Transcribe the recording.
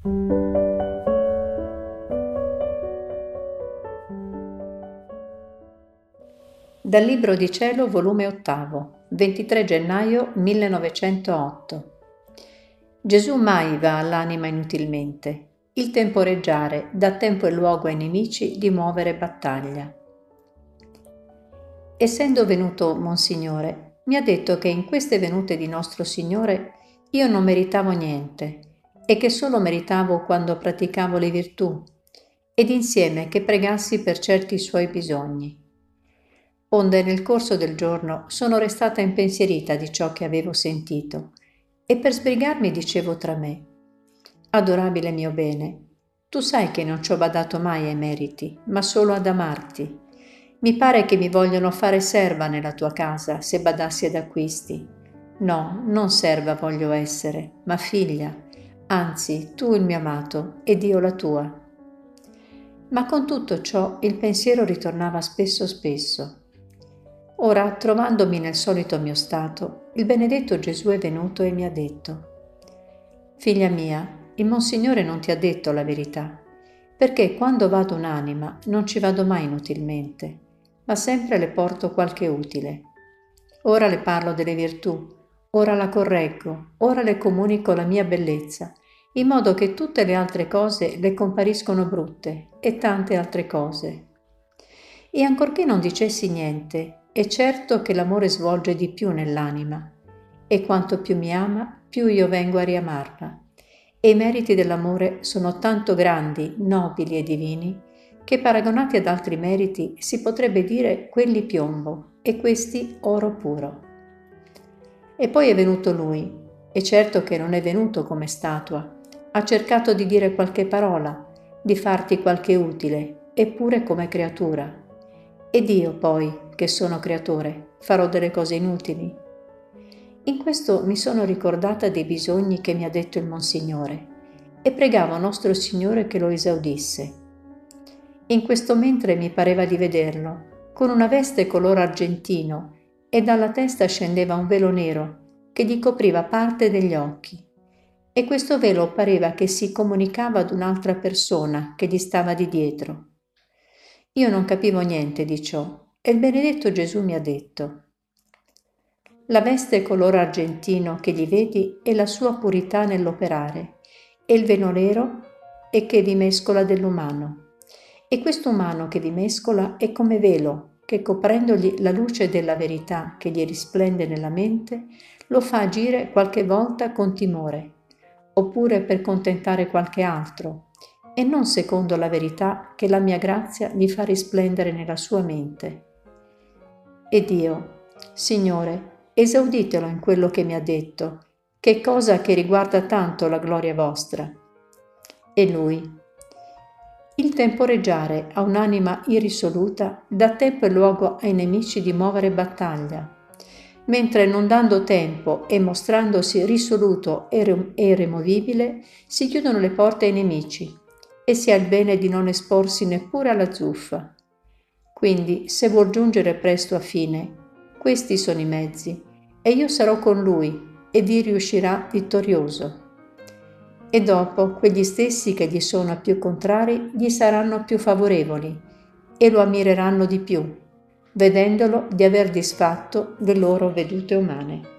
Dal Libro di Cielo, volume 8, 23 gennaio 1908. Gesù mai va all'anima inutilmente. Il temporeggiare dà tempo e luogo ai nemici di muovere battaglia. Essendo venuto Monsignore, mi ha detto che in queste venute di nostro Signore io non meritavo niente e che solo meritavo quando praticavo le virtù ed insieme che pregassi per certi suoi bisogni onde nel corso del giorno sono restata impensierita di ciò che avevo sentito e per sbrigarmi dicevo tra me, Adorabile mio bene, tu sai che non ci ho badato mai ai meriti, ma solo ad amarti. Mi pare che mi vogliono fare serva nella tua casa se badassi ad acquisti. No, non serva voglio essere, ma figlia, anzi tu il mio amato ed io la tua. Ma con tutto ciò il pensiero ritornava spesso spesso Ora, trovandomi nel solito mio stato, il benedetto Gesù è venuto e mi ha detto, Figlia mia, il Monsignore non ti ha detto la verità, perché quando vado un'anima non ci vado mai inutilmente, ma sempre le porto qualche utile. Ora le parlo delle virtù, ora la correggo, ora le comunico la mia bellezza, in modo che tutte le altre cose le compariscono brutte e tante altre cose. E ancorché non dicessi niente, è certo che l'amore svolge di più nell'anima e quanto più mi ama, più io vengo a riamarla. E i meriti dell'amore sono tanto grandi, nobili e divini, che paragonati ad altri meriti si potrebbe dire quelli piombo e questi oro puro. E poi è venuto lui, e certo che non è venuto come statua, ha cercato di dire qualche parola, di farti qualche utile, eppure come creatura. Ed io poi, che sono creatore, farò delle cose inutili? In questo mi sono ricordata dei bisogni che mi ha detto il Monsignore e pregavo nostro Signore che lo esaudisse. In questo mentre mi pareva di vederlo, con una veste color argentino e dalla testa scendeva un velo nero che gli copriva parte degli occhi. E questo velo pareva che si comunicava ad un'altra persona che gli stava di dietro. Io non capivo niente di ciò e il benedetto Gesù mi ha detto, la veste color argentino che gli vedi è la sua purità nell'operare, e il veno nero è che vi mescola dell'umano. E questo umano che vi mescola è come velo che coprendogli la luce della verità che gli risplende nella mente, lo fa agire qualche volta con timore, oppure per contentare qualche altro, e non secondo la verità che la mia grazia gli fa risplendere nella sua mente. Ed io, Signore, esauditelo in quello che mi ha detto, che cosa che riguarda tanto la gloria vostra. E lui, il temporeggiare a un'anima irrisoluta dà tempo e luogo ai nemici di muovere battaglia, mentre non dando tempo e mostrandosi risoluto e irremovibile, si chiudono le porte ai nemici e si ha il bene di non esporsi neppure alla zuffa. Quindi, se vuol giungere presto a fine, questi sono i mezzi, e io sarò con lui e vi riuscirà vittorioso. E dopo quegli stessi che gli sono più contrari gli saranno più favorevoli e lo ammireranno di più, vedendolo di aver disfatto le loro vedute umane.